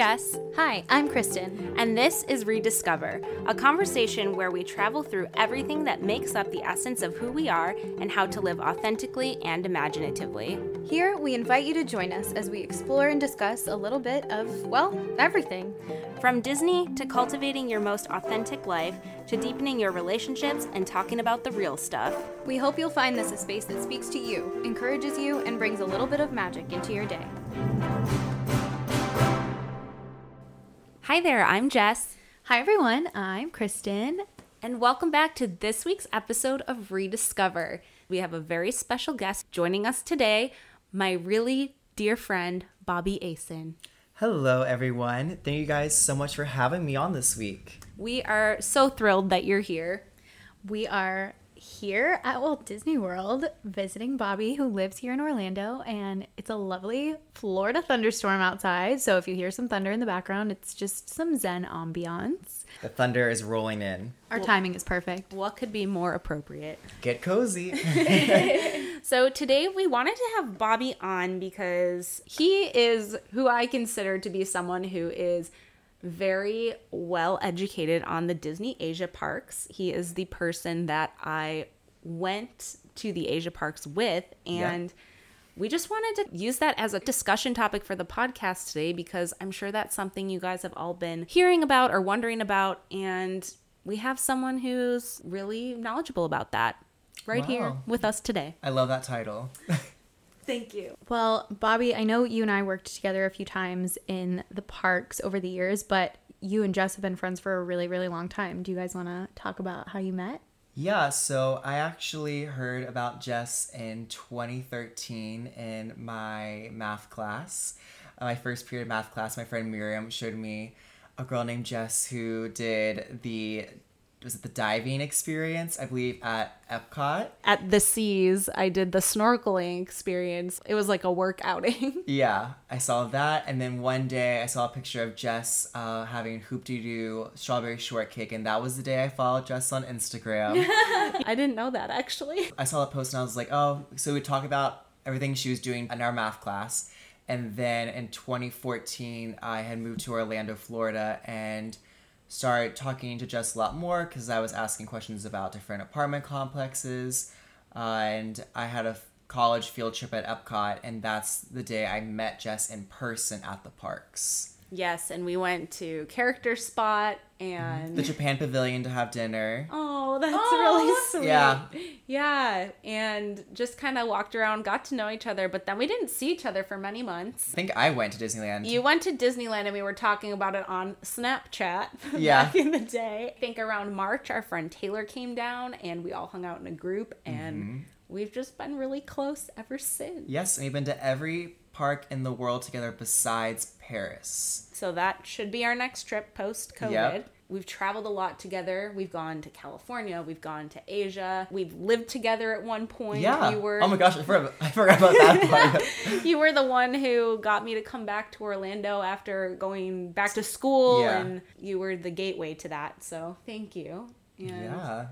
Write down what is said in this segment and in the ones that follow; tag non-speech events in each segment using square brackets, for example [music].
Jess, Hi, I'm Kristen. and this is Rediscover, a conversation where we travel through everything that makes up the essence of who we are and how to live authentically and imaginatively. Here, we invite you to join us as we explore and discuss a little bit of, well, everything. From Disney to cultivating your most authentic life to deepening your relationships and talking about the real stuff. We hope you'll find this a space that speaks to you, encourages you, and brings a little bit of magic into your day. Hi there, I'm Jess, Hi, everyone. I'm Kristen. and welcome back to this week's episode of Rediscover. We have a very special guest joining us today, my really dear friend, Bobby Asen. Hello, everyone. Thank you guys so much for having me on this week. We are so thrilled that you're here. We are here at Walt Disney World visiting Bobby, who lives here in Orlando, and it's a lovely Florida thunderstorm outside. So if you hear some thunder in the background, it's just some Zen ambiance. The thunder is rolling in. Our timing is perfect. What could be more appropriate? Get cozy. [laughs] So today we wanted to have Bobby on because he is who I consider to be someone who is very well educated on the Disney Asia parks. He is the person that I went to the Asia parks with and we just wanted to use that as a discussion topic for the podcast today because I'm sure that's something you guys have all been hearing about or wondering about and we have someone who's really knowledgeable about that right here with us today. I love that title. [laughs] Thank you. Well, Bobby, I know you and I worked together a few times in the parks over the years, but you and Jess have been friends for a really, really long time. Do you guys want to talk about how you met? yeah, so I actually heard about Jess in 2013 in my math class. Uh, my first period math class, my friend Miriam showed me a girl named Jess who did the was it the diving experience, I believe, at Epcot. At the seas, I did the snorkeling experience. It was like a work outing. [laughs] Yeah, I saw that, and then one day I saw a picture of Jess uh, having hoop dee doo strawberry shortcake, and that was the day I followed Jess on Instagram. [laughs] I didn't know that actually. I saw the post and I was like, oh, so we talk about everything she was doing in our math class, and then in 2014 I had moved to Orlando, Florida, and started talking to Jess a lot more because I was asking questions about different apartment complexes, uh, and I had a college field trip at Epcot, and that's the day I met Jess in person at the parks. Yes, and we went to Character Spot and The Japan Pavilion to have dinner. Oh, that's really sweet. Yeah. Yeah, and just kind of walked around, got to know each other, but then we didn't see each other for many months. I think I went to Disneyland. You went to Disneyland and we were talking about it on Snapchat [laughs] Yeah. back in the day. I think around March, our friend Taylor came down and we all hung out in a group and mm-hmm. we've just been really close ever since. Yes, and we've been to every park in the world together besides Paris. So that should be our next trip post COVID. Yep. We've traveled a lot together. We've gone to California. We've gone to Asia. We've lived together at one point. Yeah. You were Oh my gosh, I forgot, I forgot about that [laughs] part. you were the one who got me to come back to Orlando after going back to school Yeah. and you were the gateway to that. So thank you. And yeah.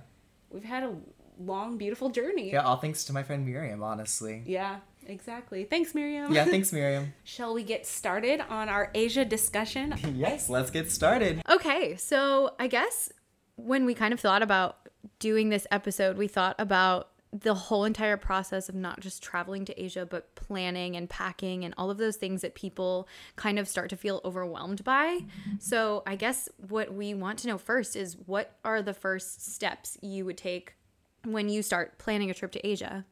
we've had a long, beautiful journey. Yeah, all thanks to my friend Miriam, honestly. Yeah, exactly. Thanks, Miriam. Yeah, thanks, [laughs] Miriam. Shall we get started on our Asia discussion? [laughs] yes, let's get started. Okay, so I guess when we kind of thought about doing this episode, we thought about the whole entire process of not just traveling to Asia, but planning and packing and all of those things that people kind of start to feel overwhelmed by. So, I guess what we want to know first is what are the first steps you would take when you start planning a trip to Asia?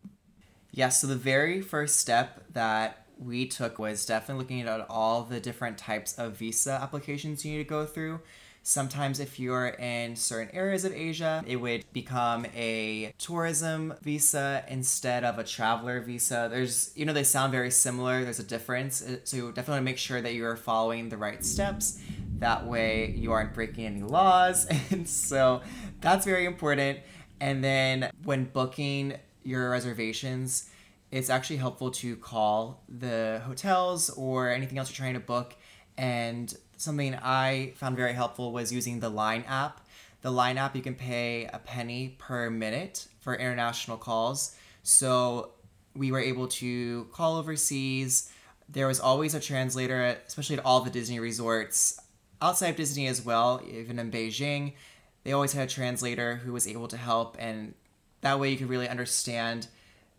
Yeah, so the very first step that we took was definitely looking at all the different types of visa applications you need to go through. Sometimes, if you're in certain areas of Asia, it would become a tourism visa instead of a traveler visa. There's, you know, they sound very similar, there's a difference. Uh, So, you definitely make sure that you're following the right steps. That way, you aren't breaking any laws. [laughs] And so, that's very important. And then, when booking your reservations, it's actually helpful to call the hotels or anything else you're trying to book. And something I found very helpful was using the Line app. The Line app, you can pay a penny per minute for international calls. So we were able to call overseas. There was always a translator, especially at all the Disney resorts, outside of Disney as well, even in Beijing. They always had a translator who was able to help, and that way you can really understand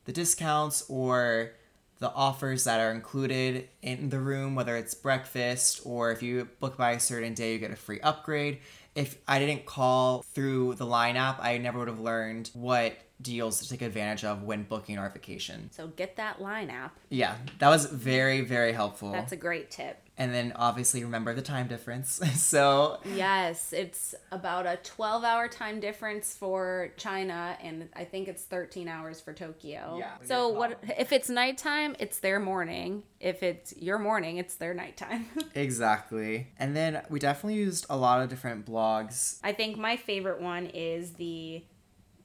the discounts or the offers that are included in the room, whether it's breakfast or if you book by a certain day, you get a free upgrade. If I didn't call through the Line app, I never would have learned what deals to take advantage of when booking our vacation. So get that line app. Yeah, that was very, very helpful. That's a great tip. and then obviously remember the time difference. [laughs] so Yes, it's about a 12 hour time difference for China, and I think it's 13 hours for Tokyo. Yeah. So, what if it's nighttime? It's their morning. If it's your morning, it's their nighttime. [laughs] exactly. And then we definitely used a lot of different blogs. I think my favorite one is the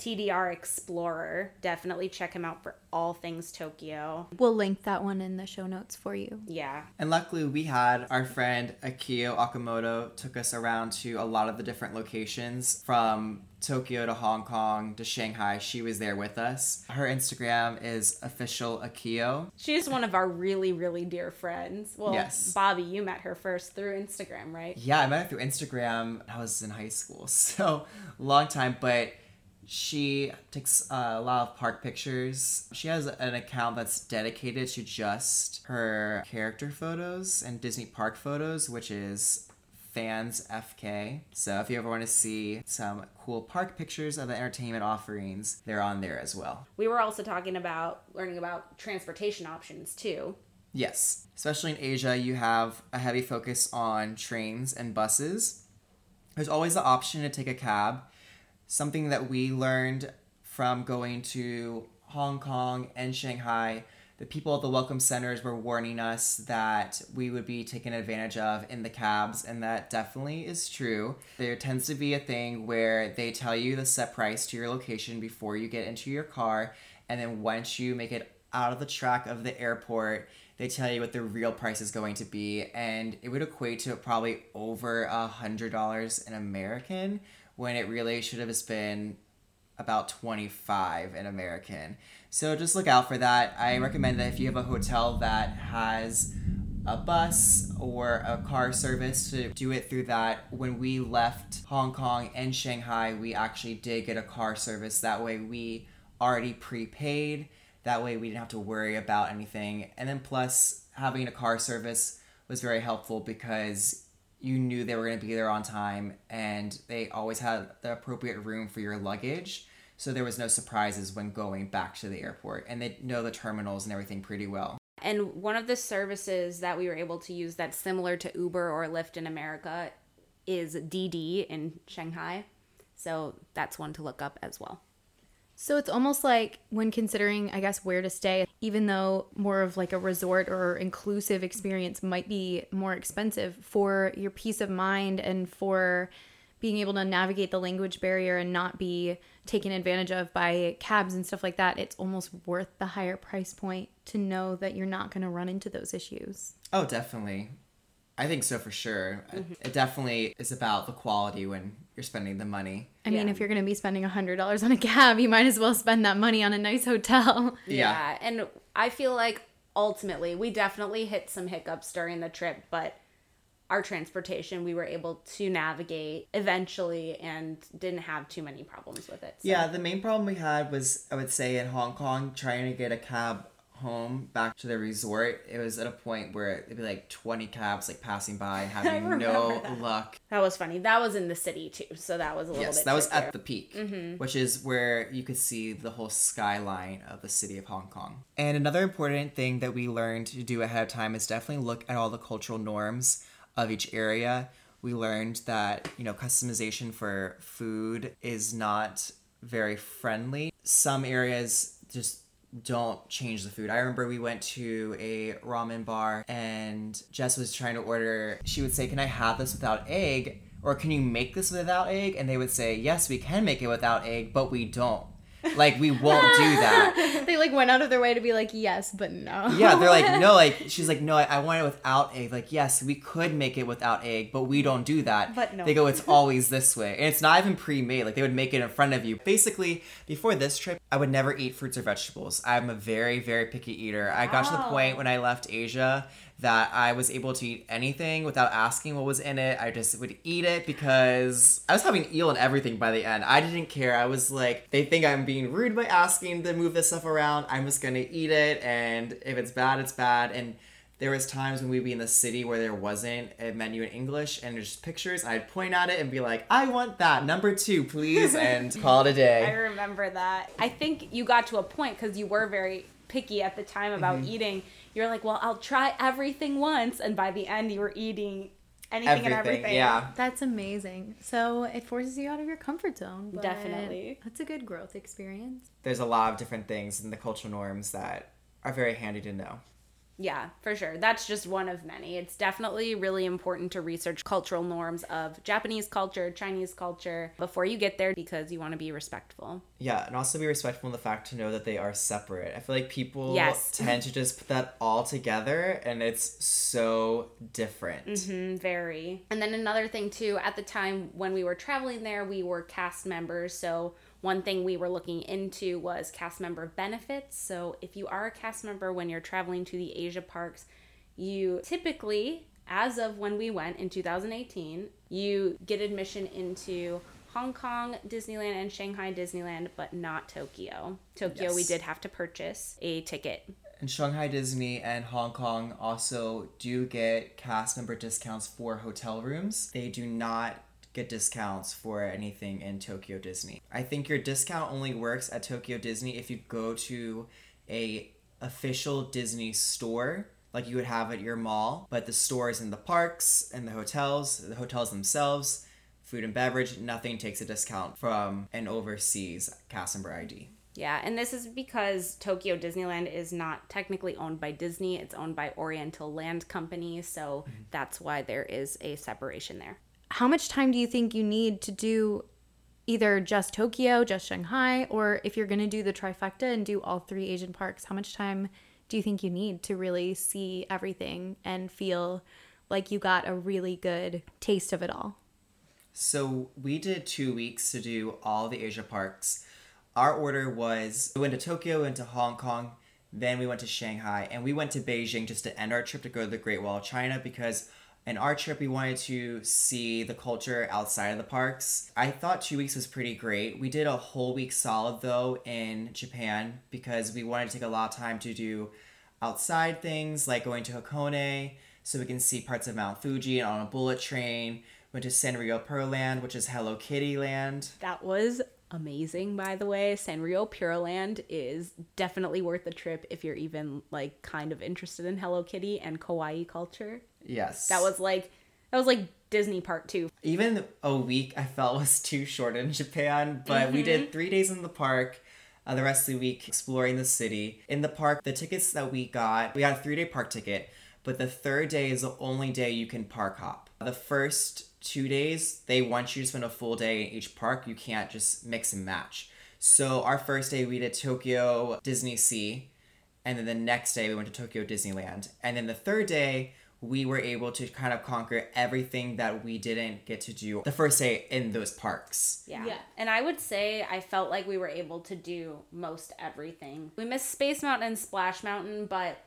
TDR Explorer. Definitely check him out for all things Tokyo. We'll link that one in the show notes for you. Yeah. And luckily, we had our friend Akiyo Akamoto took us around to a lot of the different locations from Tokyo to Hong Kong to Shanghai. She was there with us. Her Instagram is official Akiyo. She's one of our really, really dear friends. Well, Yes. Bobby, you met her first through Instagram, right? Yeah, I met her through Instagram. I was in high school, [laughs] so long time. But she takes a lot of park pictures. She has an account that's dedicated to just her character photos and Disney park photos, which is fans FK. So if you ever want to see some cool park pictures of the entertainment offerings, they're on there as well. We were also talking about learning about transportation options too. Yes, especially in Asia, you have a heavy focus on trains and buses. There's always the option to take a cab. Something that we learned from going to Hong Kong and Shanghai, the people at the welcome centers were warning us that we would be taken advantage of in the cabs, and that definitely is true. There tends to be a thing where they tell you the set price to your location before you get into your car, and then once you make it out of the track of the airport, they tell you what the real price is going to be, and it would equate to probably over a hundred dollars in American, when it really should have been about 25 in American. So just look out for that. I recommend that if you have a hotel that has a bus or a car service to do it through that. When we left Hong Kong and Shanghai, we actually did get a car service. That way we already prepaid. That way we didn't have to worry about anything. And then plus having a car service was very helpful because you knew they were going to be there on time and they always had the appropriate room for your luggage. So there was no surprises when going back to the airport and they know the terminals and everything pretty well. And one of the services that we were able to use that's similar to Uber or Lyft in America is DiDi in Shanghai. So that's one to look up as well. So it's almost like when considering, I guess, where to stay, even though more of like a resort or inclusive experience might be more expensive for your peace of mind and for being able to navigate the language barrier and not be taken advantage of by cabs and stuff like that, it's almost worth the higher price point to know that you're not going to run into those issues. Oh, definitely. I think so for sure. Uh, mm-hmm. It definitely is about the quality when you're spending the money. I mean, if you're going to be spending $100 on a cab, you might as well spend that money on a nice hotel. [laughs] Yeah. And I feel like ultimately we definitely hit some hiccups during the trip, but our transportation we were able to navigate eventually and didn't have too many problems with it. So. Yeah, the main problem we had was, I would say, in Hong Kong, trying to get a cab home back to the resort. It was at a point where it'd be like 20 cabs like passing by and [laughs] having no that. luck. That was funny. That was in the city too, so that was a little Yes, bit that was trickier. at the peak, mm-hmm. which is where you could see the whole skyline of the city of Hong Kong. And another important thing that we learned to do ahead of time is definitely look at all the cultural norms of each area. we learned that, you know, customization for food is not very friendly. Some areas just don't change the food. I remember we went to a ramen bar and Jess was trying to order, she would say, Can I have this without egg? Or can you make this without egg? And they would say, Yes, we can make it without egg, but we don't. Like, we won't do that. [laughs] they like went out of their way to be like yes, but no. Yeah, they're like, [laughs] no, like she's like, no, I, I want it without egg. Like, yes, we could make it without egg, but we don't do that. But no. They go, it's always this way, and it's not even pre-made. Like they would make it in front of you. Basically, before this trip, I would never eat fruits or vegetables. I'm a very, very picky eater. I got to the point when I left Asia that I was able to eat anything without asking what was in it. I just would eat it because I was having eel and everything by the end. I didn't care. I was like, they think I'm being rude by asking to move this stuff around. I'm just gonna eat it, and if it's bad, it's bad. And there was times when we'd be in the city where there wasn't a menu in English and there's just pictures. I'd point at it and be like, I want that number two, please, and [laughs] call it a day. I remember that. I think you got to a point because you were very picky at the time about Mm-hmm. eating. You're like, well, I'll try everything once, and by the end, you were eating anything and Everything, everything. yeah. That's amazing. So it forces you out of your comfort zone. but Definitely. That's a good growth experience. There's a lot of different things in the cultural norms that are very handy to know. Yeah, for sure. That's just one of many. It's definitely really important to research cultural norms of Japanese culture, Chinese culture before you get there because you want to be respectful. Yeah, and also be respectful in the fact to know that they are separate. I feel like people Yes. tend to just put that all together and it's so different. Mm, very. And then another thing too, at the time when we were traveling there, we were cast members. So one thing we were looking into was cast member benefits. So if you are a cast member when you're traveling to the Asia parks, you typically, as of when we went in 2018, you get admission into Hong Kong Disneyland and Shanghai Disneyland, but not Tokyo. Tokyo, we did have to purchase a ticket. And Shanghai Disney and Hong Kong also do get cast member discounts for hotel rooms. They do not get discounts for anything in Tokyo Disney. I think your discount only works at Tokyo Disney if you go to a official Disney store like you would have at your mall, but the stores in the parks and the hotels, the hotels themselves, food and beverage, nothing takes a discount from an overseas cast member ID. Yeah, and this is because Tokyo Disneyland is not technically owned by Disney, it's owned by Oriental Land Company, so mm-hmm. that's why there is a separation there. How much time do you think you need to do either just Tokyo, just Shanghai, or if you're going to do the trifecta and do all three Asian parks, how much time do you think you need to really see everything and feel like you got a really good taste of it all? So we did two weeks to do all the Asia parks. Our order was we went to Tokyo, went to Hong Kong, then we went to Shanghai, and we went to Beijing just to end our trip to go to the Great Wall of China because in our trip we wanted to see the culture outside of the parks. I thought two weeks was pretty great. We did a whole week solid though in Japan because we wanted to take a lot of time to do outside things like going to Hakone so we can see parts of Mount Fuji and on a bullet train. Went to Sanrio Puroland, which is Hello Kitty Land. That was amazing, by the way. Sanrio Puroland is definitely worth the trip if you're even like kind of interested in Hello Kitty and kawaii culture. Yes. That was like that was like Disney Part 2. even a week I felt was too short in Japan, but we did three days in the park. Uh, the rest of the week exploring the city. In the park, the tickets that we got, we got a three day park ticket, but the third day is the only day you can park hop. The first two days, they want you to spend a full day in each park. You can't just mix and match. So our first day, we did Tokyo Disney Sea, and then the next day we went to Tokyo Disneyland. And then the third day, we were able to kind of conquer everything that we didn't get to do the first day in those parks. Yeah. Yeah. And I would say I felt like we were able to do most everything. We missed Space Mountain and Splash Mountain, but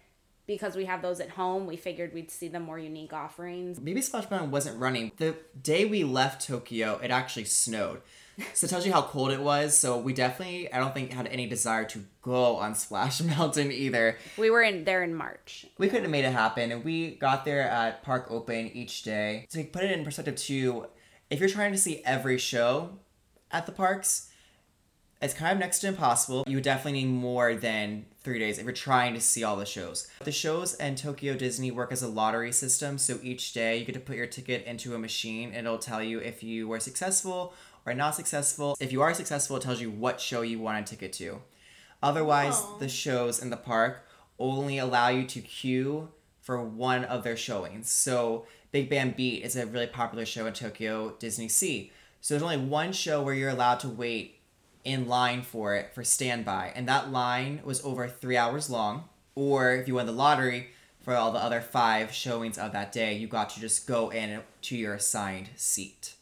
because we have those at home, we figured we'd see the more unique offerings. Maybe Splash Mountain wasn't running. The day we left Tokyo, it actually snowed. So it tells you how cold it was. So we definitely, I don't think, had any desire to go on Splash [laughs] Mountain either. We were in there in March. We couldn't have made it happen, and we got there at Park Open each day. So to put it in perspective, too, if you're trying to see every show at the parks, It's kind of next to impossible. You would definitely need more than three days if you're trying to see all the shows. The shows and Tokyo Disney work as a lottery system, so each day you get to put your ticket into a machine and it'll tell you if you were successful or not successful. If you are successful, it tells you what show you want a ticket to. Otherwise, the shows in the park only allow you to queue for one of their showings. So, Big Band Beat is a really popular show in Tokyo Disney Sea. So, there's only one show where you're allowed to wait in line for it for standby, and that line was over three hours long. Or if you won the lottery for all the other five showings of that day, you got to just go in to your assigned seat.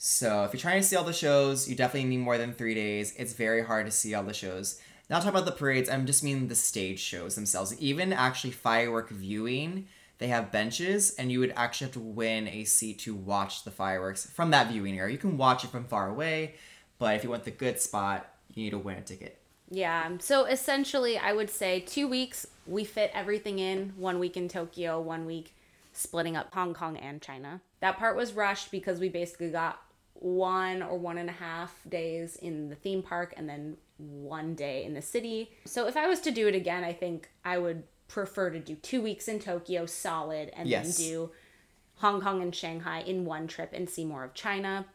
So if you're trying to see all the shows, you definitely need more than three days. It's very hard to see all the shows. Not talking about the parades, I'm just meaning the stage shows themselves. Even actually firework viewing, they have benches, and you would actually have to win a seat to watch the fireworks from that viewing area. You can watch it from far away, but if you want the good spot, you need to win a ticket. Yeah. Um, so essentially, I would say two weeks, we fit everything in. One week in Tokyo, one week splitting up Hong Kong and China. That part was rushed because we basically got one or one and a half days in the theme park and then one day in the city. So if I was to do it again, I think I would prefer to do two weeks in Tokyo solid and Yes. then do Hong Kong and Shanghai in one trip and see more of China.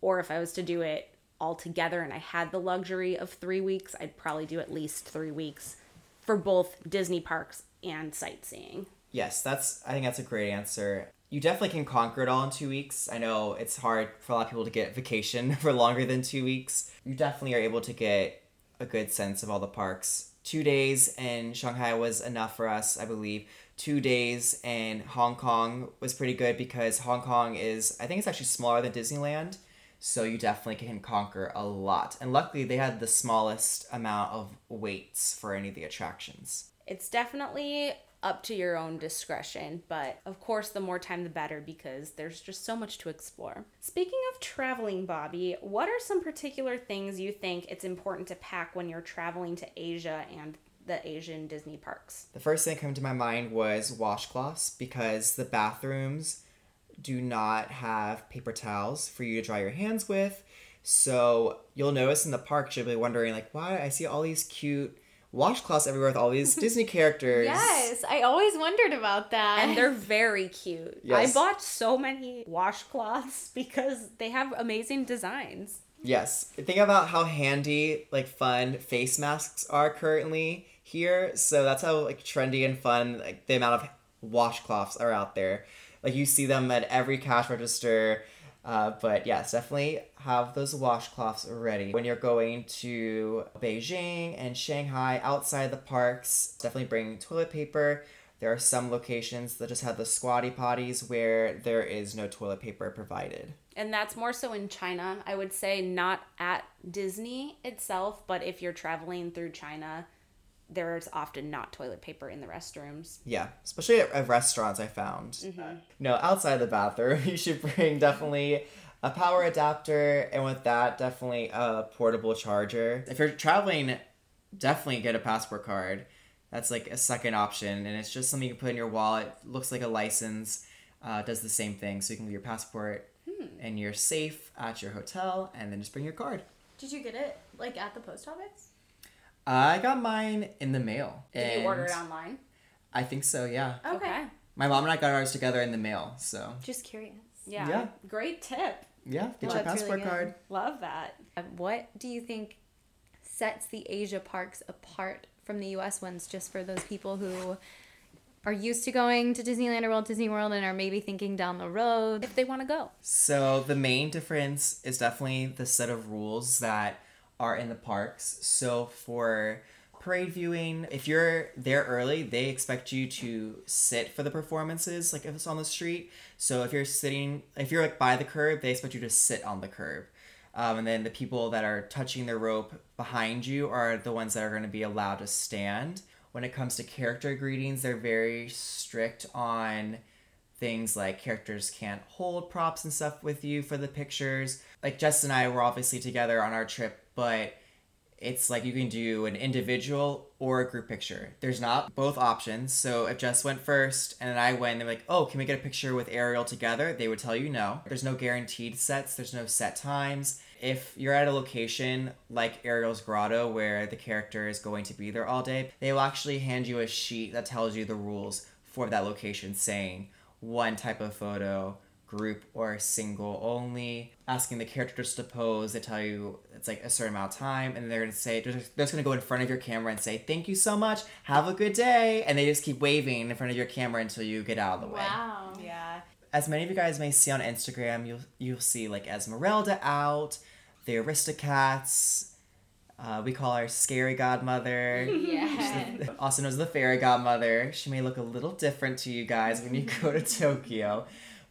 Or if I was to do it all together and I had the luxury of three weeks, I'd probably do at least three weeks for both Disney parks and sightseeing. Yes, that's. I think that's a great answer. You definitely can conquer it all in two weeks. I know it's hard for a lot of people to get vacation [laughs] for longer than two weeks. You definitely are able to get a good sense of all the parks. Two days in Shanghai was enough for us, I believe. Two days in Hong Kong was pretty good because Hong Kong is, I think it's actually smaller than Disneyland. So you definitely can conquer a lot. And luckily, they had the smallest amount of waits for any of the attractions. It's definitely up to your own discretion, but of course, the more time the better because there's just so much to explore. Speaking of traveling, Bobby, what are some particular things you think it's important to pack when you're traveling to Asia and the Asian Disney parks? The first thing that came to my mind was washcloths because the bathrooms do not have paper towels for you to dry your hands with. So you'll notice in the park, you'll be wondering, like, why I see all these cute washcloths everywhere with all these [laughs] Disney characters. Yes, I always wondered about that. And they're very cute. Yes. I bought so many washcloths [laughs] because they have amazing designs. Yes. Think about how handy, like, fun face masks are currently here. So that's how, like, trendy and fun, like, the amount of washcloths are out there. Like, you see them at every cash register. Uh, but yes, definitely have those washcloths ready. When you're going to Beijing and Shanghai outside the parks, definitely bring toilet paper. There are some locations that just have the squatty potties where there is no toilet paper provided. And that's more so in China. I would say not at Disney itself, but if you're traveling through China, there's often not toilet paper in the restrooms. Yeah, especially at, at restaurants, I found. No, outside the bathroom, [laughs] you should bring definitely a power adapter, and with that, definitely a portable charger. If you're traveling, definitely get a passport card. That's like a second option, and it's just something you can put in your wallet. Looks like a license. Uh, does the same thing, so you can leave your passport, and you're safe at your hotel, and then just bring your card. Did you get it like at the post office? I got mine in the mail. Did you order it and online? I think so. Yeah. Okay. My mom and I got ours together in the mail, so Just curious. Yeah. Yeah. Great tip. yeah, get Well, your that's really passport card. Love that. Um, what do you think sets the Asia parks apart from the US ones just for those people who are used to going to Disneyland or Walt Disney World and are maybe thinking down the road? If they want to go. So the main difference is definitely the set of rules that are in the parks. So for parade viewing, if you're there early, they expect you to sit for the performances, like if it's on the street. So if you're sitting, if you're like by the curb, they expect you to sit on the curb. Um, and then the people that are touching the rope behind you are the ones that are going to be allowed to stand. When it comes to character greetings, they're very strict on things like characters can't hold props and stuff with you for the pictures. Like Jess and I were obviously together on our trip, but it's like you can do an individual or a group picture. There's not both options. So if Jess went first and then I went, they're like, oh, can we get a picture with Ariel together? They would tell you no. There's no guaranteed sets, there's no set times. If you're at a location like Ariel's Grotto where the character is going to be there all day, they will actually hand you a sheet that tells you the rules for that location saying one type of photo, group or single only, asking the characters to pose. They tell you it's like a certain amount of time, and they're gonna say they're just, they're just gonna go in front of your camera and say thank you so much, have a good day, and they just keep waving in front of your camera until you get out of the way. Wow. Yeah. As many of you guys may see on Instagram, you'll you'll see like Esmeralda out, the Aristocats. Uh, we call her Scary Godmother. [laughs] [laughs] Yeah. also known as the fairy godmother. She may look a little different to you guys when you go to Tokyo.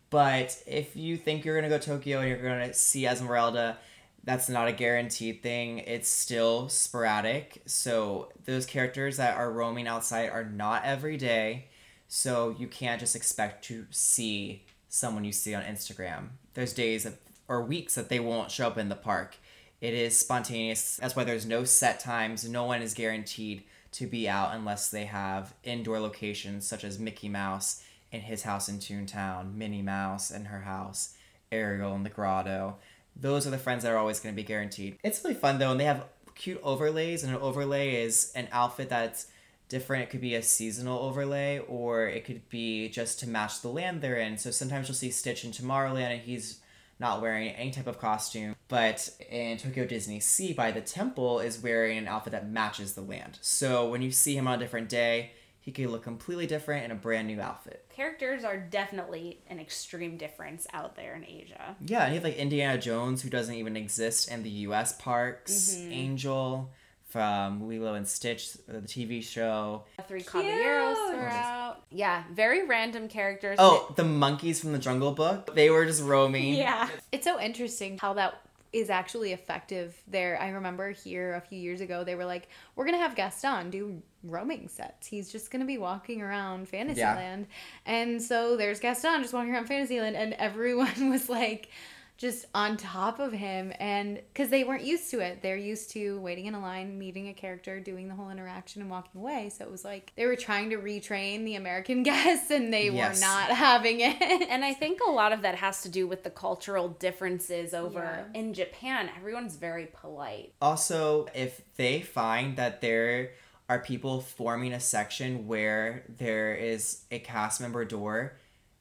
But if you think you're gonna go to Tokyo and you're gonna see Esmeralda, that's not a guaranteed thing. It's still sporadic. So those characters that are roaming outside are not every day. So you can't just expect to see someone you see on Instagram. There's days or weeks that they won't show up in the park. It is spontaneous. That's why there's no set times. No one is guaranteed to be out unless they have indoor locations such as Mickey Mouse in his house in Toontown, Minnie Mouse in her house, Ariel in the grotto. Those are the friends that are always going to be guaranteed. It's really fun though, and they have cute overlays, and an overlay is an outfit that's different. It could be a seasonal overlay, or it could be just to match the land they're in. So sometimes you'll see Stitch in Tomorrowland, and he's not wearing any type of costume. But in Tokyo Disney Sea by the temple is wearing an outfit that matches the land. So when you see him on a different day, he could look completely different in a brand new outfit. Characters are definitely an extreme difference out there in Asia. Yeah, and you have like Indiana Jones, who doesn't even exist in the U.S. parks. Mm-hmm. Angel from Lilo and Stitch, the TV show. The three caballeros are out. Yeah, very random characters. Oh, the monkeys from the Jungle Book. They were just roaming. yeah. It's so interesting how that is actually effective there. I remember here a few years ago, they were like, we're going to have Gaston do roaming sets. He's just going to be walking around Fantasyland. And so there's Gaston just walking around Fantasyland, and everyone [laughs] was like, just on top of him and because they weren't used to it they're used to waiting in a line meeting a character doing the whole interaction and walking away so it was like they were trying to retrain the american [laughs] guests and they Yes. were not having it [laughs] And I think a lot of that has to do with the cultural differences over Yeah. in Japan. Everyone's very polite. Also, if they find that there are people forming a section where there is a cast member door,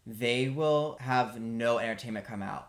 they will have no entertainment come out.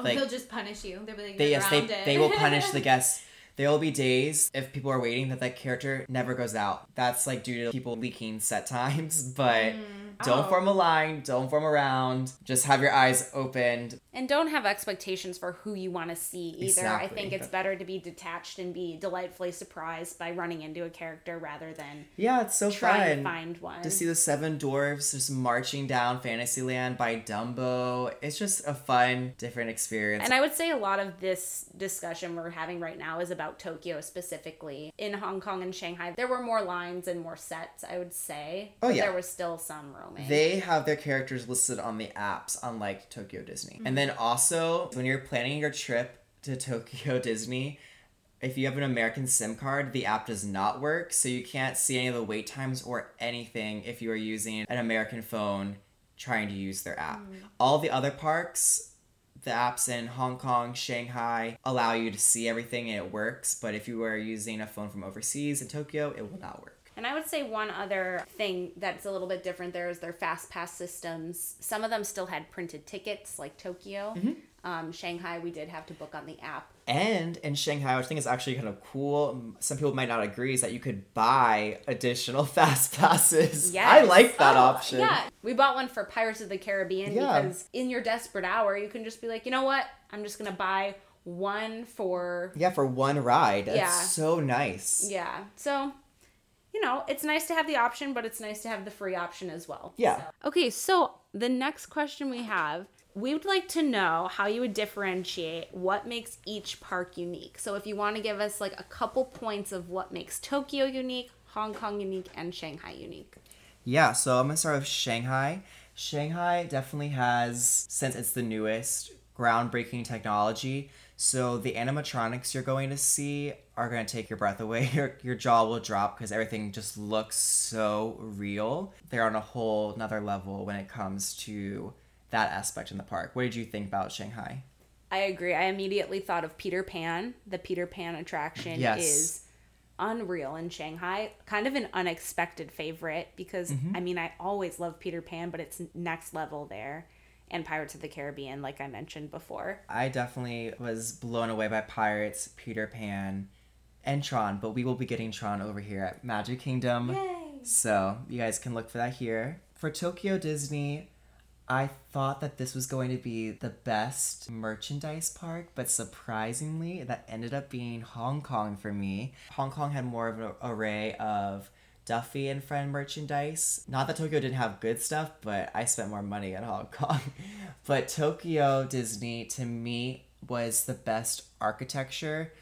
Oh, like- they'll just punish you they'll be like They yes, they, they will punish the [laughs] guests. There will be days if people are waiting that that character never goes out. That's like due to people leaking set times, [laughs] but mm. don't Oh. form a oh. line, don't form around. Just have your eyes opened. And don't have expectations for who you want to see either. I think it's better to be detached and be delightfully surprised by running into a character rather than Yeah, it's so fun. and find one. to see the seven dwarfs just marching down Fantasyland by Dumbo. It's just a fun, different experience. And I would say a lot of this discussion we're having right now is about Tokyo specifically. In Hong Kong and Shanghai, there were more lines and more sets, I would say. Oh, but yeah. There was still some roaming. They have their characters listed on the apps, unlike Tokyo Disney. And mm-hmm. then also, when you're planning your trip to Tokyo [laughs] Disney, if you have an American SIM card, the app does not work, so you can't see any of the wait times or anything if you are using an American phone trying to use their app. Mm. All the other parks, the apps in Hong Kong, Shanghai allow you to see everything and it works, but if you are using a phone from overseas in Tokyo, it will not work. And I would say one other thing that's a little bit different there is their fast pass systems. Some of them still had printed tickets, like Tokyo. Mm-hmm. Um, Shanghai, we did have to book on the app. And in Shanghai, which I think is actually kind of cool, some people might not agree, is that you could buy additional [laughs] fast passes. Yes. I like that Oh, option. Yeah, we bought one for Pirates of the Caribbean Yeah. because in your desperate hour, you can just be like, you know what? I'm just gonna buy one for Yeah, for one ride. That's Yeah. so nice. yeah. So, you know, it's nice to have the option, but it's nice to have the free option as well. Yeah. Okay, so the next question we have, we would like to know how you would differentiate what makes each park unique. So if you want to give us like a couple points of what makes Tokyo unique, Hong Kong unique, and Shanghai unique. Yeah, so I'm gonna start with Shanghai. Shanghai definitely has, since it's the newest, groundbreaking technology. So the animatronics you're going to see are going to take your breath away. [laughs] Your, your jaw will drop because everything just looks so real. They're on a whole another level when it comes to that aspect in the park. What did you think about Shanghai? I agree. I immediately thought of Peter Pan. The Peter Pan attraction Yes. is unreal in Shanghai. Kind of an unexpected favorite because Mm-hmm. I mean I always love Peter Pan, but it's next level there. And Pirates of the Caribbean, like I mentioned before. I definitely was blown away by Pirates, Peter Pan, and Tron, but we will be getting Tron over here at Magic Kingdom. So you guys can look for that here. For Tokyo Disney, I thought that this was going to be the best merchandise park, but surprisingly, that ended up being Hong Kong for me. Hong Kong had more of an array of Duffy and Friend merchandise. Not that Tokyo didn't have good stuff, but I spent more money at Hong Kong. [laughs] but Tokyo Disney, to me, was the best architecture.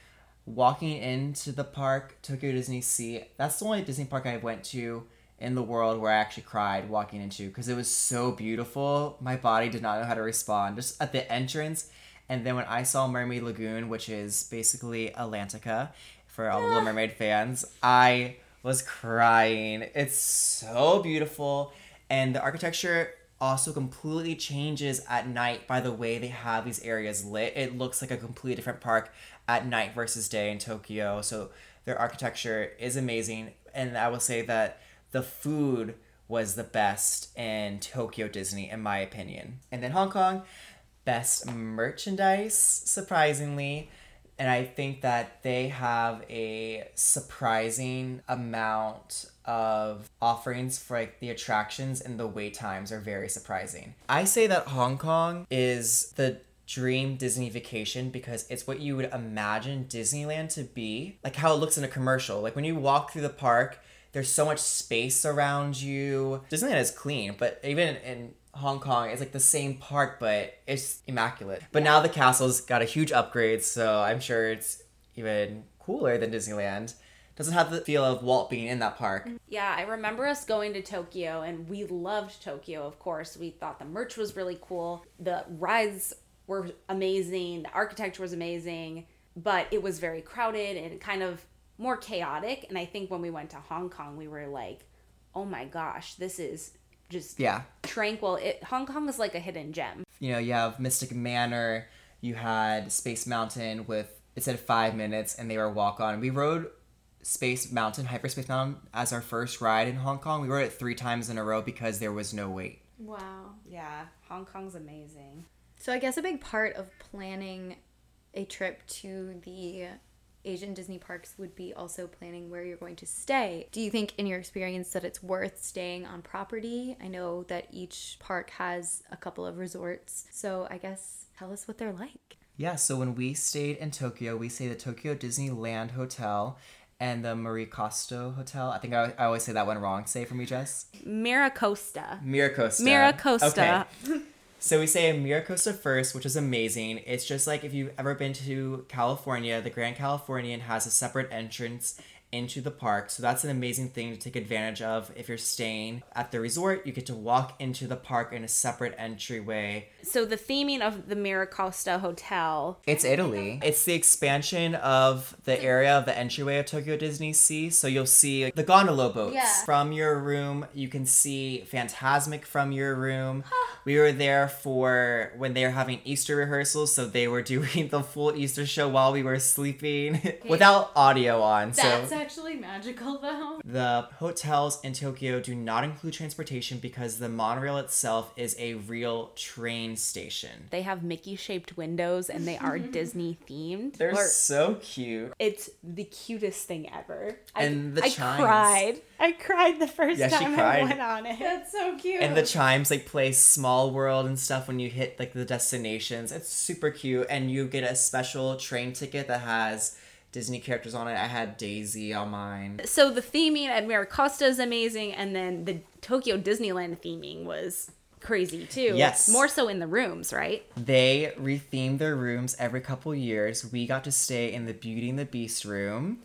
Walking into the park, Tokyo Disney Sea, that's the only Disney park I went to in the world where I actually cried walking into because it was so beautiful. My body did not know how to respond. Just at the entrance, and then when I saw Mermaid Lagoon, which is basically Atlantica for all the Little Mermaid fans, I was crying. It's so beautiful, and the architecture also completely changes at night by the way they have these areas lit. It looks like a completely different park at night versus day in Tokyo. So their architecture is amazing, and I will say that the food was the best in Tokyo Disney, in my opinion. And then Hong Kong, best merchandise, surprisingly. And I think that they have a surprising amount of offerings for like the attractions and the wait times are very surprising. I say that Hong Kong is the dream Disney vacation because it's what you would imagine Disneyland to be. Like how it looks in a commercial. Like when you walk through the park, there's so much space around you. Disneyland is clean, but even in Hong Kong, it's like the same park, but it's immaculate. But now the castle's got a huge upgrade, so I'm sure it's even cooler than Disneyland. Doesn't have the feel of Walt being in that park. Yeah, I remember us going to Tokyo and we loved Tokyo, of course. We thought the merch was really cool. The rides were amazing. The architecture was amazing, but it was very crowded and kind of more chaotic. And I think when we went to Hong Kong, we were like, oh my gosh, this is just Yeah. tranquil. It, Hong Kong is like a hidden gem. You know, you have Mystic Manor, you had Space Mountain with it said five minutes and they were walk on. We rode Space Mountain, Hyperspace Mountain as our first ride in Hong Kong. We rode it three times in a row because there was no wait. Wow. Yeah, Hong Kong's amazing. So I guess a big part of planning a trip to the Asian Disney parks would be also planning where you're going to stay. Do you think in your experience that it's worth staying on property? I know that each park has a couple of resorts. So I guess tell us what they're like. Yeah, so when we stayed in Tokyo, we stayed at Tokyo Disneyland Hotel and the Marie Costo Hotel. I think I, I always say that one wrong. Say it for me, Jess. Miracosta. Miracosta. Miracosta. Okay. [laughs] So we say Miracosta first, which is amazing. It's just like if you've ever been to California, the Grand Californian has a separate entrance into the park. So that's an amazing thing to take advantage of. If you're staying at the resort, you get to walk into the park in a separate entryway. So the theming of the Miracosta Hotel It's Italy. It's the expansion of the area of the entryway of Tokyo Disney Sea. So you'll see the gondola boats Yeah. from your room. You can see Fantasmic from your room. [gasps] we were there for when they were having Easter rehearsals, so they were [laughs] doing the full Easter show while we were sleeping without audio on. That's so actually magical though. the hotels in Tokyo do not include transportation because the monorail itself is a real train station. they have Mickey shaped windows and they are [laughs] Disney themed. They're Or- so cute. it's the cutest thing ever. And I, the I chimes. cried. I cried the first Yeah, she time I went on it. That's so cute. and the chimes like play small world and stuff when you hit like the destinations it's super cute and you get a special train ticket that has disney characters on it i had daisy on mine So the theming at Miracosta is amazing, and then the Tokyo Disneyland theming was crazy too. Yes. more so in the rooms, right? they retheme their rooms every couple years we got to stay in the beauty and the beast room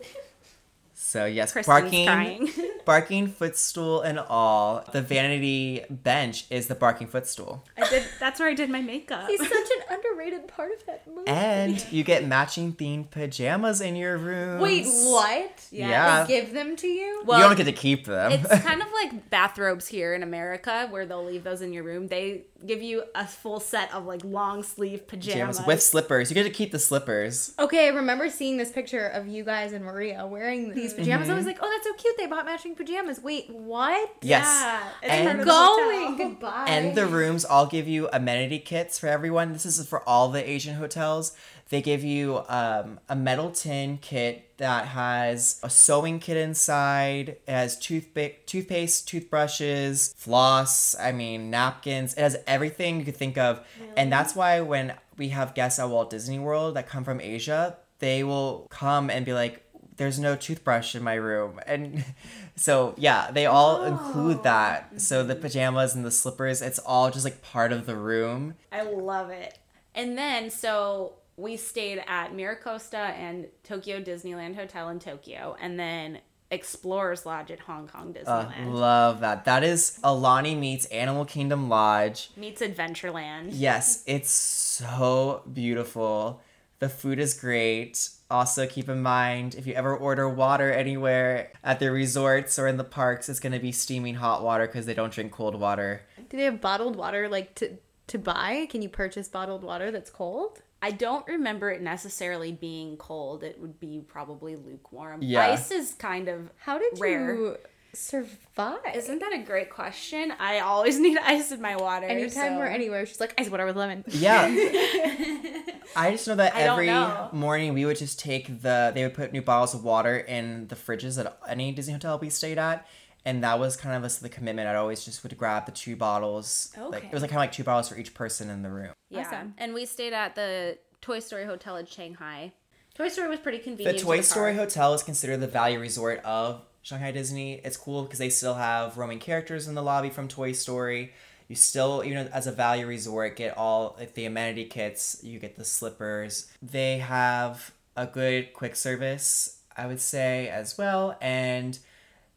so yes Kristen's parking crying. [laughs] barking footstool and all. The vanity bench is the barking footstool. I did. That's where I did my makeup. He's such an underrated part of that movie. And [laughs] you get matching themed pajamas in your room. Wait, what? Yeah. They give them to you? Well, you don't get to keep them. it's [laughs] kind of like bathrobes here in America, where they'll leave those in your room. They give you a full set of like long sleeve pajamas, pajamas with slippers. You get to keep the slippers. Okay, I remember seeing this picture of you guys and Maria wearing these pajamas. Mm-hmm. I was like, oh, that's so cute. They bought matching pajamas. Wait, what? Yes. Yeah, it's And- the Going. Goodbye. And the rooms all give you amenity kits for everyone. This is for all the Asian hotels. They give you um, a metal tin kit that has a sewing kit inside. It has toothpick, toothpaste, toothbrushes, floss. I mean napkins. It has everything you could think of. And that's why when we have guests at Walt Disney World that come from Asia, they will come and be like, "There's no toothbrush in my room," and [laughs] so yeah, they all include that. So the pajamas and the slippers, it's all just like part of the room. I love it. And then so we stayed at Miracosta and Tokyo Disneyland Hotel in Tokyo, and then Explorers Lodge at Hong Kong Uh, Disneyland. love that. That is Aulani meets Animal Kingdom Lodge. Meets Adventureland. Yes, it's so beautiful. The food is great. Also, keep in mind if you ever order water anywhere at the resorts or in the parks, it's going to be steaming hot water because they don't drink cold water. Do they have bottled water like to to buy? Can you purchase bottled water that's cold? I don't remember it necessarily being cold. It would be probably lukewarm. Yeah. Ice is kind of How did rare. you survive? Isn't that a great question? I always [laughs] need ice in my water. Anytime so- we're anywhere, she's like ice water with lemon. Yeah. [laughs] I just know that I every know. morning we would just take the, they would put new bottles of water in the fridges at any Disney hotel we stayed at. And that was kind of us the commitment. I'd always just would grab the two bottles. Like Okay. it was like kind of like two bottles for each person in the room. Yeah. Awesome. And we stayed at the Toy Story Hotel in Shanghai. Toy Story was pretty The convenient. to Toy Story park. Hotel is considered the value resort of Shanghai Disney. It's cool because they still have roaming characters in the lobby from Toy Story. You still, even as a value resort, get all like, the amenity kits. You get the slippers. They have a good quick service, I would say, as well. And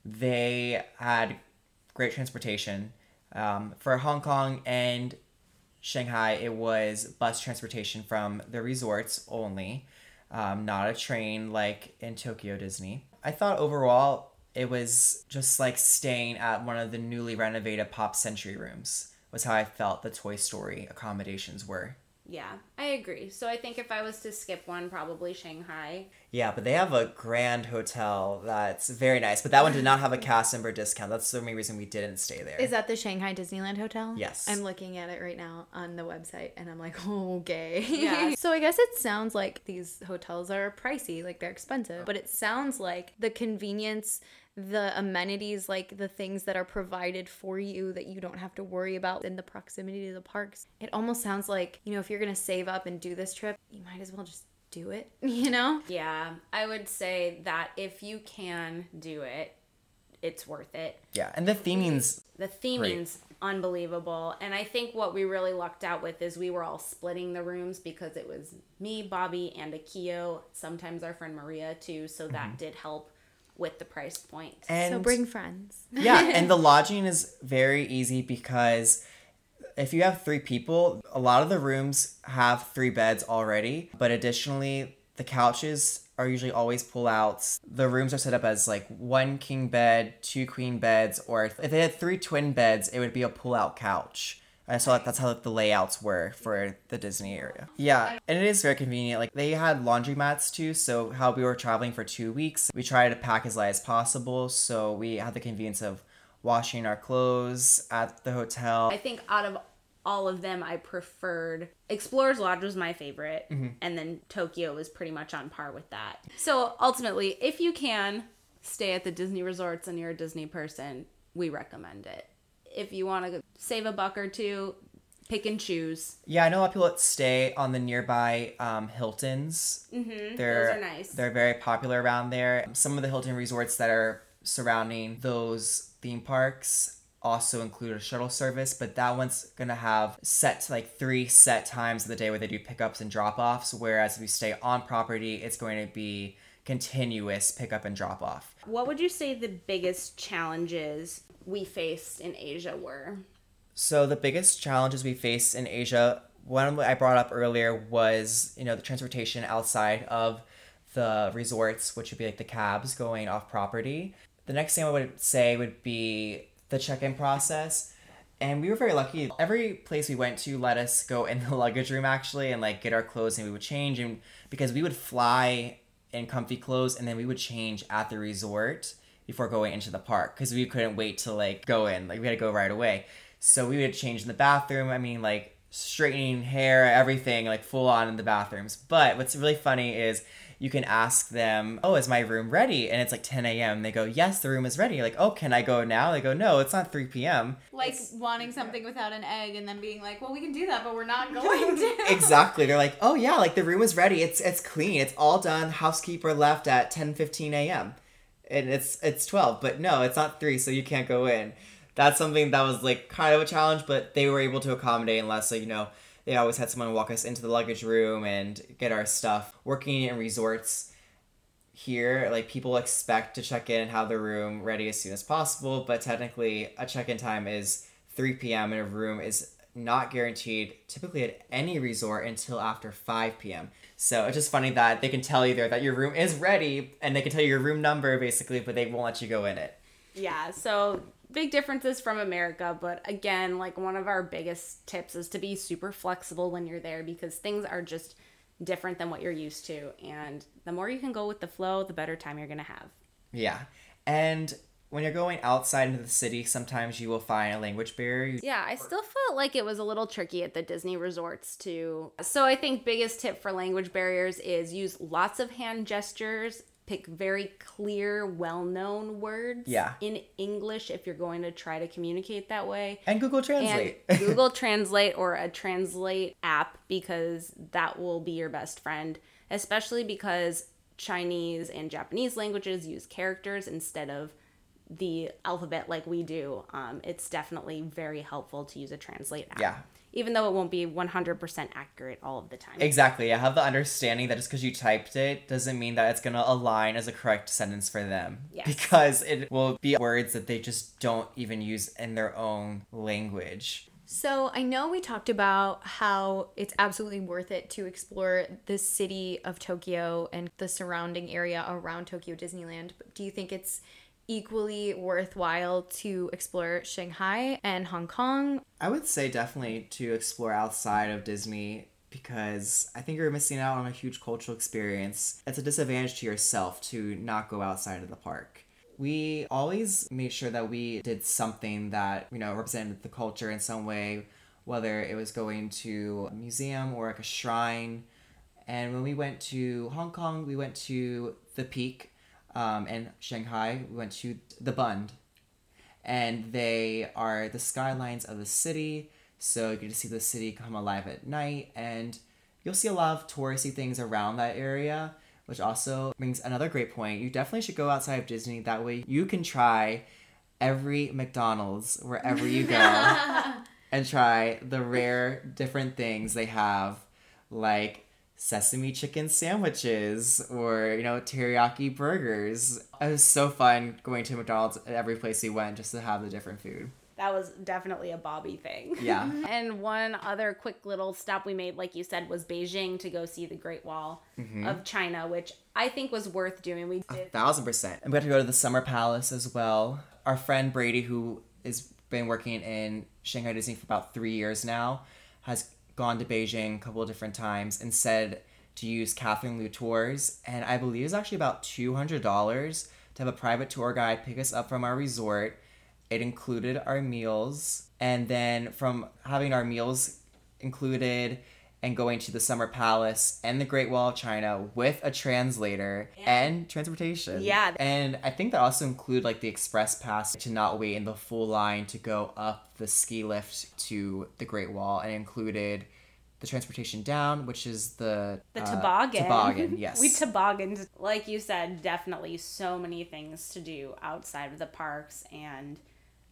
they had great transportation. Um, for Hong Kong and Shanghai, it was bus transportation from the resorts only, um, not a train like in Tokyo Disney. I thought overall it was just like staying at one of the newly renovated Pop Century rooms, was how I felt the Toy Story accommodations were. Yeah, I agree. So I think if I was to skip one, probably Shanghai. Yeah, but they have a grand hotel that's very nice, but that one did not have a cast member discount. That's the only reason we didn't stay there. Is that the Shanghai Disneyland Hotel? Yes. I'm looking at it right now on the website and I'm like, [laughs] okay. Yeah. [laughs] so I guess it sounds like these hotels are pricey, like they're expensive, but it sounds like the convenience, the amenities, like the things that are provided for you that you don't have to worry about in the proximity to the parks. It almost sounds like, you know, if you're going to save up and do this trip, you might as well just do it, [laughs] you know? Yeah, I would say that if you can do it, it's worth it. yeah, and the theming's The theming's unbelievable. And I think what we really lucked out with is we were all splitting the rooms because it was me, Bobby, and Akiyo, sometimes our friend Maria too. So that mm-hmm. did help with the price point. and so bring friends. [laughs] yeah, and the [laughs] lodging is very easy because if you have three people, a lot of the rooms have three beds already, but additionally, the couches are usually always pull outs. The rooms are set up as like one king bed, two queen beds, or if they had three twin beds, it would be a pull out couch. I saw that that's how the layouts were for the Disney area. Yeah, and it is very convenient. Like they had laundry mats too, so how we were traveling for two weeks, we tried to pack as light as possible. So we had the convenience of washing our clothes at the hotel. I think out of all of them, I preferred Explorers Lodge was my favorite, Mm-hmm. and then Tokyo was pretty much on par with that. So ultimately, if you can stay at the Disney resorts and you're a Disney person, we recommend it. If you want to save a buck or two, pick and choose. Yeah, I know a lot of people that stay on the nearby um, Hiltons. Mm-hmm, they're, those are nice. They're very popular around there. Some of the Hilton resorts that are surrounding those theme parks also include a shuttle service, but that one's gonna have set like three set times of the day where they do pickups and drop offs. Whereas if you stay on property, it's going to be continuous pickup and drop off. What would you say the biggest challenges we faced in Asia were? So the biggest challenges we faced in Asia, one I brought up earlier was you know the transportation outside of the resorts, which would be like the cabs going off property. The next thing I would say would be the check-in process. And we were very lucky. Every place we went to let us go in the luggage room actually and like get our clothes and we would change and because we would fly in comfy clothes and then we would change at the resort before going into the park because we couldn't wait to like go in. Like we had to go right away. So we would change in the bathroom. I mean like straightening hair, everything like full on in the bathrooms. But what's really funny is you can ask them, "Oh, is my room ready?" And it's like 10 a.m. They go, "Yes, the room is ready." You're like, "Oh, can I go now?" They go, "No, it's not 3 p.m." Like wanting something without an egg and then being like, well, we can do that, but we're not [laughs] going to. [laughs] exactly. They're like, "Oh yeah, like the room is ready. It's it's clean. It's all done. Housekeeper left at 10:15 a.m." And it's it's 12, but no, it's not 3, so you can't go in. That's something that was like kind of a challenge, but they were able to accommodate unless like, you know, they always had someone walk us into the luggage room and get our stuff. Working in resorts here, like people expect to check in and have their room ready as soon as possible, but technically a check-in time is 3 p.m. and a room is not guaranteed typically at any resort until after 5 p.m. So it's just funny that they can tell you there that your room is ready and they can tell you your room number basically, but they won't let you go in it. Yeah, so big differences from America, but again, like one of our biggest tips is to be super flexible when you're there because things are just different than what you're used to. And the more you can go with the flow, the better time you're going to have. Yeah. And when you're going outside into the city, sometimes you will find a language barrier. Yeah, I still felt like it was a little tricky at the Disney resorts too. So I think biggest tip for language barriers is use lots of hand gestures, pick very clear, well-known words Yeah. in English if you're going to try to communicate that way. And Google Translate. And [laughs] Google Translate or a Translate app because that will be your best friend, especially because Chinese and Japanese languages use characters instead of the alphabet like we do. Um, it's definitely very helpful to use a Translate app. Yeah. Even though it won't be 100% accurate all of the time. Exactly. I have the understanding that just because you typed it doesn't mean that it's going to align as a correct sentence for them. Yes. Because it will be words that they just don't even use in their own language. So I know we talked about how it's absolutely worth it to explore the city of Tokyo and the surrounding area around Tokyo Disneyland. But do you think it's equally worthwhile to explore Shanghai and Hong Kong? I would say definitely to explore outside of Disney because I think you're missing out on a huge cultural experience. It's a disadvantage to yourself to not go outside of the park. We always made sure that we did something that, you know, represented the culture in some way, whether it was going to a museum or like a shrine. And when we went to Hong Kong, we went to the Peak, um, and Shanghai, we went to the Bund, and they are the skylines of the city. So you get to see the city come alive at night, and you'll see a lot of touristy things around that area, which also brings another great point. You definitely should go outside of Disney. That way, you can try every McDonald's wherever you go, [laughs] and try the rare different things they have, like sesame chicken sandwiches or you know teriyaki burgers. It was so fun going to McDonald's at every place we went just to have the different food. That was definitely a Bobby thing. Yeah. [laughs] and one other quick little stop we made, like you said, was Beijing to go see the Great Wall mm-hmm. of China, which I think was worth doing. We did. thousand percent. And we got to go to the Summer Palace as well. Our friend Brady, who has been working in Shanghai Disney for about three years now, has gone to Beijing a couple of different times and said to use Catherine Liu tours. And I believe it's actually about two hundred dollars to have a private tour guide pick us up from our resort. It included our meals, and then from having our meals included and going to the Summer Palace and the Great Wall of China with a translator and, transportation. Yeah. And I think that also include like the express pass to not wait in the full line to go up the ski lift to the Great Wall and included the transportation down, which is the The uh, toboggan. Toboggan, [laughs] yes. we tobogganed. Like you said, definitely so many things to do outside of the parks. And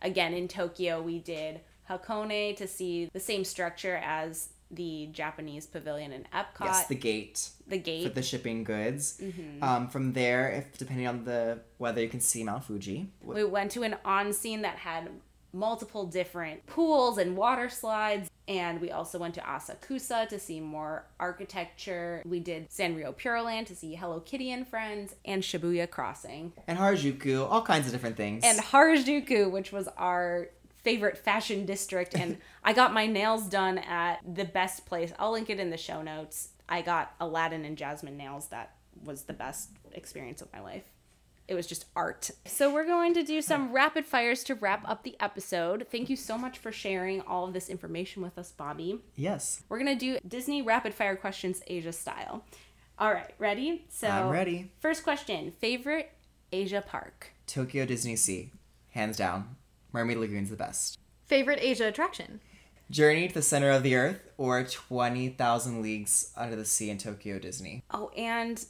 again in Tokyo, we did Hakone to see the same structure as the Japanese pavilion in Epcot. Yes, the gate the gate. for the shipping goods. Mm-hmm. Um, from there, if depending on the weather, you can see Mount Fuji. We went to an onsen that had multiple different pools and water slides. And we also went to Asakusa to see more architecture. We did Sanrio Puroland to see Hello Kitty and Friends and Shibuya Crossing. And Harajuku, all kinds of different things. And Harajuku, which was our favorite fashion district. And [laughs] I got my nails done at the best place. I'll link it in the show notes. I got Aladdin and Jasmine nails. That was the best experience of my life. It was just art. So, we're going to do some rapid fires to wrap up the episode. Thank you so much for sharing all of this information with us, Bobby. yes, We're going to do Disney rapid fire questions Asia style. All right, ready? So, I'm ready. First question Favorite Asia park? Tokyo Disney Sea, hands down. Mermaid Lagoon's the best. Favorite Asia attraction? Journey to the Center of the Earth or 20,000 Leagues Under the Sea in Tokyo Disney. Oh, and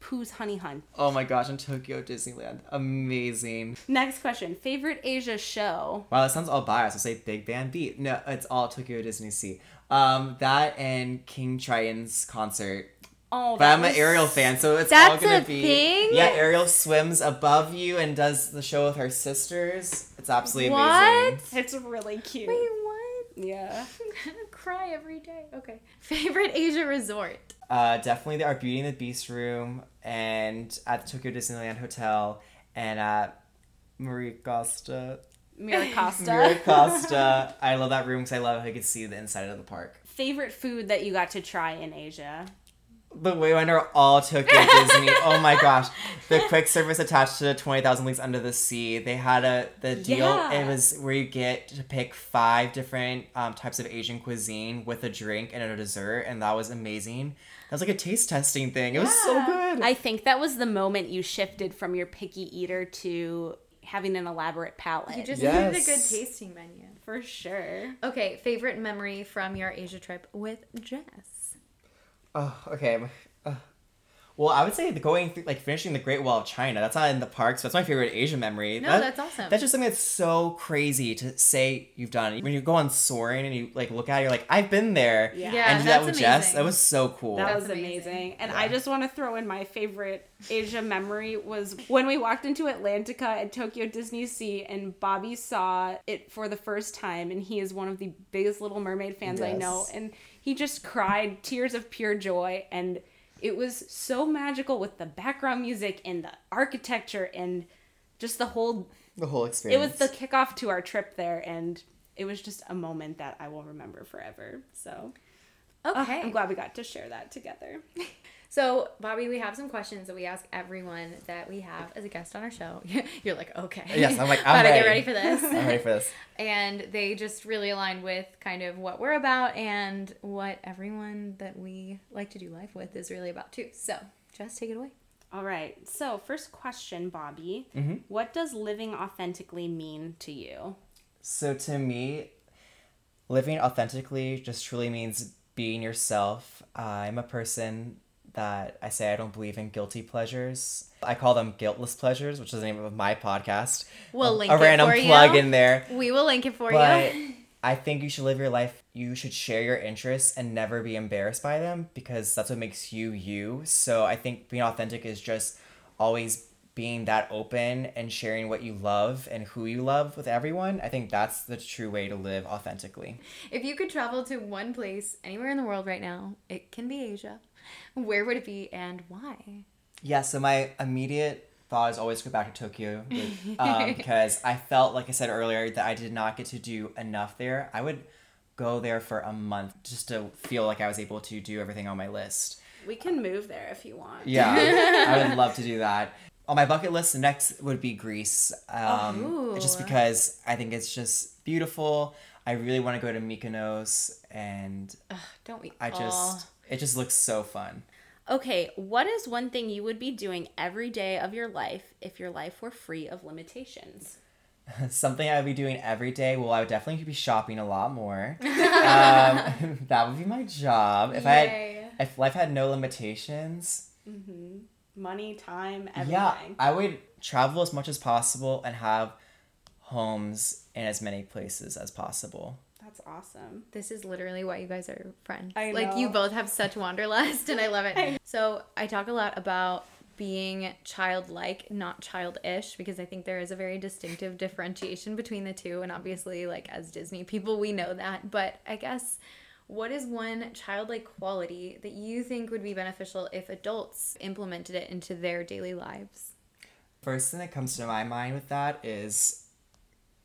Pooh's Honey Hunt. Oh my gosh, in Tokyo Disneyland. Amazing. Next question. Favorite Asia show? Wow, that sounds all biased. I'll say Big Band Beat. No, it's all Tokyo Disney Sea. Um, that and King Triton's concert. Oh, But I'm an was- Ariel fan, so it's all gonna be. thing? Yeah, Ariel swims above you and does the show with her sisters. It's absolutely amazing. What? amazing. It's really cute. Wait, what? Yeah. I'm [laughs] gonna cry every day. Okay. [laughs] Favorite Asia resort? Uh, definitely the Our Beauty and the Beast room and at the Tokyo Disneyland Hotel and at Marie Costa. Marie [laughs] Miracosta. Costa. I love that room because I love how you can see the inside of the park. Favorite food that you got to try in Asia? The way under all Tokyo Disney. Oh my gosh. The quick service attached to 20,000 Leagues Under the Sea. They had a the deal. Yeah. It was where you get to pick five different um, types of Asian cuisine with a drink and a dessert, and that was amazing. That was like a taste testing thing. It was so good. I think that was the moment you shifted from your picky eater to having an elaborate palate. You just Yes. needed a good tasting menu. for sure. Okay, favorite memory from your Asia trip with Jess? Oh, okay. Uh, well, I would say the going through, like finishing the Great Wall of China. That's not in the parks. so that's my favorite Asian memory. No, That- that's awesome. That's just something that's so crazy to say you've done. When you go on soaring and you like look at it, you're like, I've been there. Yeah. Yeah, and do that that's with Jess. amazing. That was so cool. That was amazing. amazing. And I just want to throw in my favorite Asia memory was when we walked into Atlantica at Tokyo Disney Sea and Bobby saw it for the first time and he is one of the biggest Little Mermaid fans I know and he just cried tears of pure joy and it was so magical with the background music and the architecture and just the whole the whole experience. it was the kickoff to our trip there and it was just a moment that I will remember forever. So uh, Okay. I'm glad we got to share that together. [laughs] So, Bobby, we have some questions that we ask everyone that we have as a guest on our show. [laughs] You're like, okay. Yes, I'm like, I'm [laughs] Gotta get ready. ready for this. [laughs] I'm ready for this. and they just really align with kind of what we're about and what everyone that we like to do life with is really about too. So, just take it away. All right. So, first question, Bobby. Mm-hmm. What does living authentically mean to you? So to me, living authentically just truly means being yourself. I'm a person that I say I don't believe in guilty pleasures. I call them guiltless pleasures, which is the name of my podcast. We'll um, A- link a it random for you. plug in there. We will link it for you. But you. [laughs] I think you should live your life. You should share your interests and never be embarrassed by them because that's what makes you you. So I think being authentic is just always being that open and sharing what you love and who you love with everyone. I think that's the true way to live authentically. If you could travel to one place anywhere in the world right now, it can be Asia. [laughs] Where would it be and why? Yeah, so my immediate thought is always go back to Tokyo [laughs] um, because I felt, like I said earlier, that I did not get to do enough there. I would go there for a month just to feel like I was able to do everything on my list. We can move there if you want. Yeah, I would [laughs] love to do that. On my bucket list, the next would be Greece. Um, Ooh. just because I think it's just beautiful. I really want to go to Mykonos, and Don't we? I all? It just looks so fun. Okay, what is one thing you would be doing every day of your life if your life were free of limitations? [laughs] Something I would be doing every day. Well, I would definitely be shopping a lot more. [laughs] um, [laughs] that would be my job. If I had, if life had no limitations, Money, time, everything. yeah, I would travel as much as possible and have homes in as many places as possible. That's awesome. This is literally why you guys are friends. I Like you both have such wanderlust and I love it. [laughs] so I talk a lot about being childlike, not childish, because I think there is a very distinctive differentiation between the two. And obviously, like as Disney people, we know that. But I guess what is one childlike quality that you think would be beneficial if adults implemented it into their daily lives? First thing that comes to my mind with that is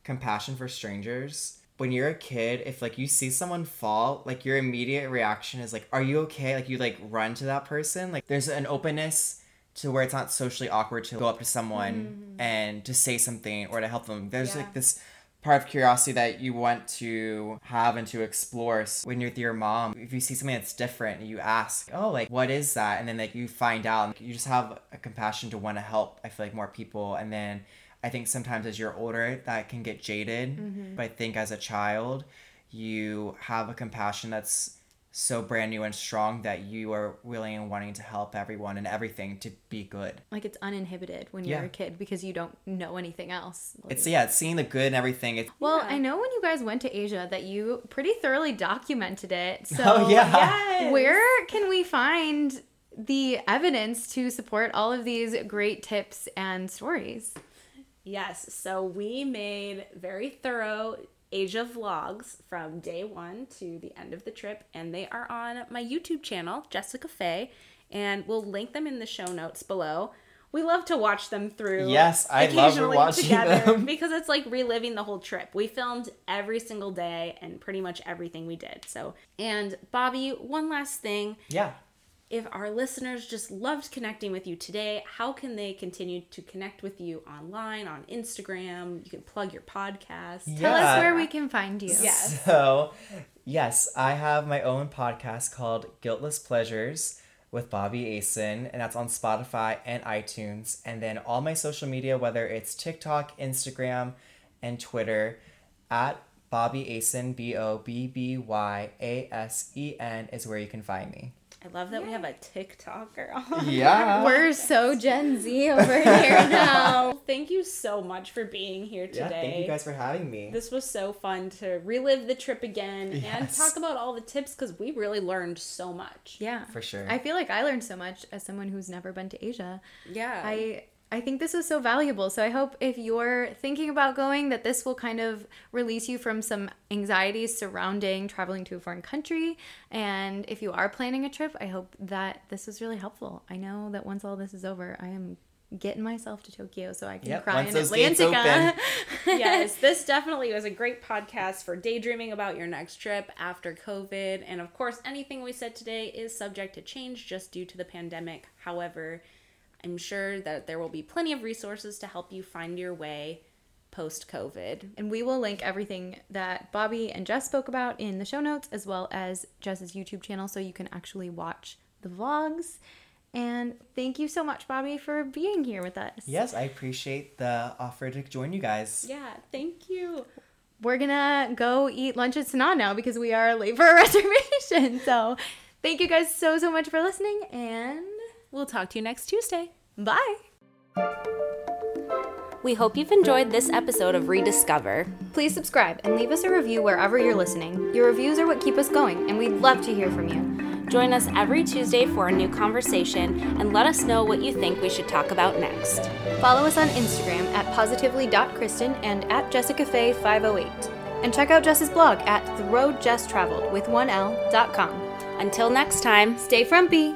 compassion for strangers. When you're a kid, if like you see someone fall, like your immediate reaction is like, "Are you okay?" Like you like run to that person. Like there's an openness to where it's not socially awkward to go up to someone mm-hmm. and to say something or to help them. There's Yeah. like this part of curiosity that you want to have and to explore S- when you're with your mom if you see something that's different you ask oh like what is that and then like you find out you just have a compassion to want to help i feel like more people and then i think sometimes as you're older that can get jaded mm-hmm. but i think as a child you have a compassion that's so brand new and strong that you are willing and wanting to help everyone and everything to be good Like it's uninhibited when you're Yeah. a kid because you don't know anything else. it's yeah it's seeing the good and everything it's Well, Yeah. I know when you guys went to Asia that you pretty thoroughly documented it. [laughs] So Oh, yeah. Yes. where can we find the evidence to support all of these great tips and stories? Yes, so we made very thorough Asia vlogs from day one to the end of the trip, and they are on my YouTube channel, Jessica Faye, and we'll link them in the show notes below. We love to watch them through. Yes, I love watching them. [laughs] because it's like reliving the whole trip. We filmed every single day and pretty much everything we did. So, and Bobby, one last thing yeah if our listeners just loved connecting with you today, how can they continue to connect with you online, on Instagram? You can plug your podcast. Tell us where we can find you. Yes. So, yes, I have my own podcast called Guiltless Pleasures with Bobby Asen, and that's on Spotify and iTunes. And then all my social media, whether it's TikTok, Instagram, and Twitter, at Bobby Asen, B O B B Y A S E N, is where you can find me. I love that we have a TikToker on. Yeah. [laughs] We're so Gen Z over here [laughs] now. Thank you so much for being here today. Yeah, thank you guys for having me. This was so fun to relive the trip again and talk about all the tips because we really learned so much. Yeah. For sure. I feel like I learned so much as someone who's never been to Asia. Yeah. I I think this is so valuable. So I hope if you're thinking about going that this will kind of release you from some anxieties surrounding traveling to a foreign country. And if you are planning a trip, I hope that this was really helpful. I know that once all this is over, I am getting myself to Tokyo so I can Yep, cry in those gates Atlantica. [laughs] yes, this definitely was a great podcast for daydreaming about your next trip after COVID. And of course, anything we said today is subject to change just due to the pandemic. However, I'm sure that there will be plenty of resources to help you find your way post COVID. And we will link everything that Bobby and Jess spoke about in the show notes, as well as Jess's YouTube channel, so you can actually watch the vlogs. And thank you so much, Bobby, for being here with us. yes, I appreciate the offer to join you guys. Yeah, thank you. We're gonna go eat lunch at Sanaa now because we are late for a [laughs] reservation. So thank you guys so, so much for listening, and We'll talk to you next Tuesday. Bye. We hope you've enjoyed this episode of Rediscover. Please subscribe and leave us a review wherever you're listening. Your reviews are what keep us going, and we'd love to hear from you. Join us every Tuesday for a new conversation and let us know what you think we should talk about next. Follow us on Instagram at positively.kristen and at jessicafay508. And check out Jess's blog at the road jess traveled with 1l.com. Until next time, Stay frumpy.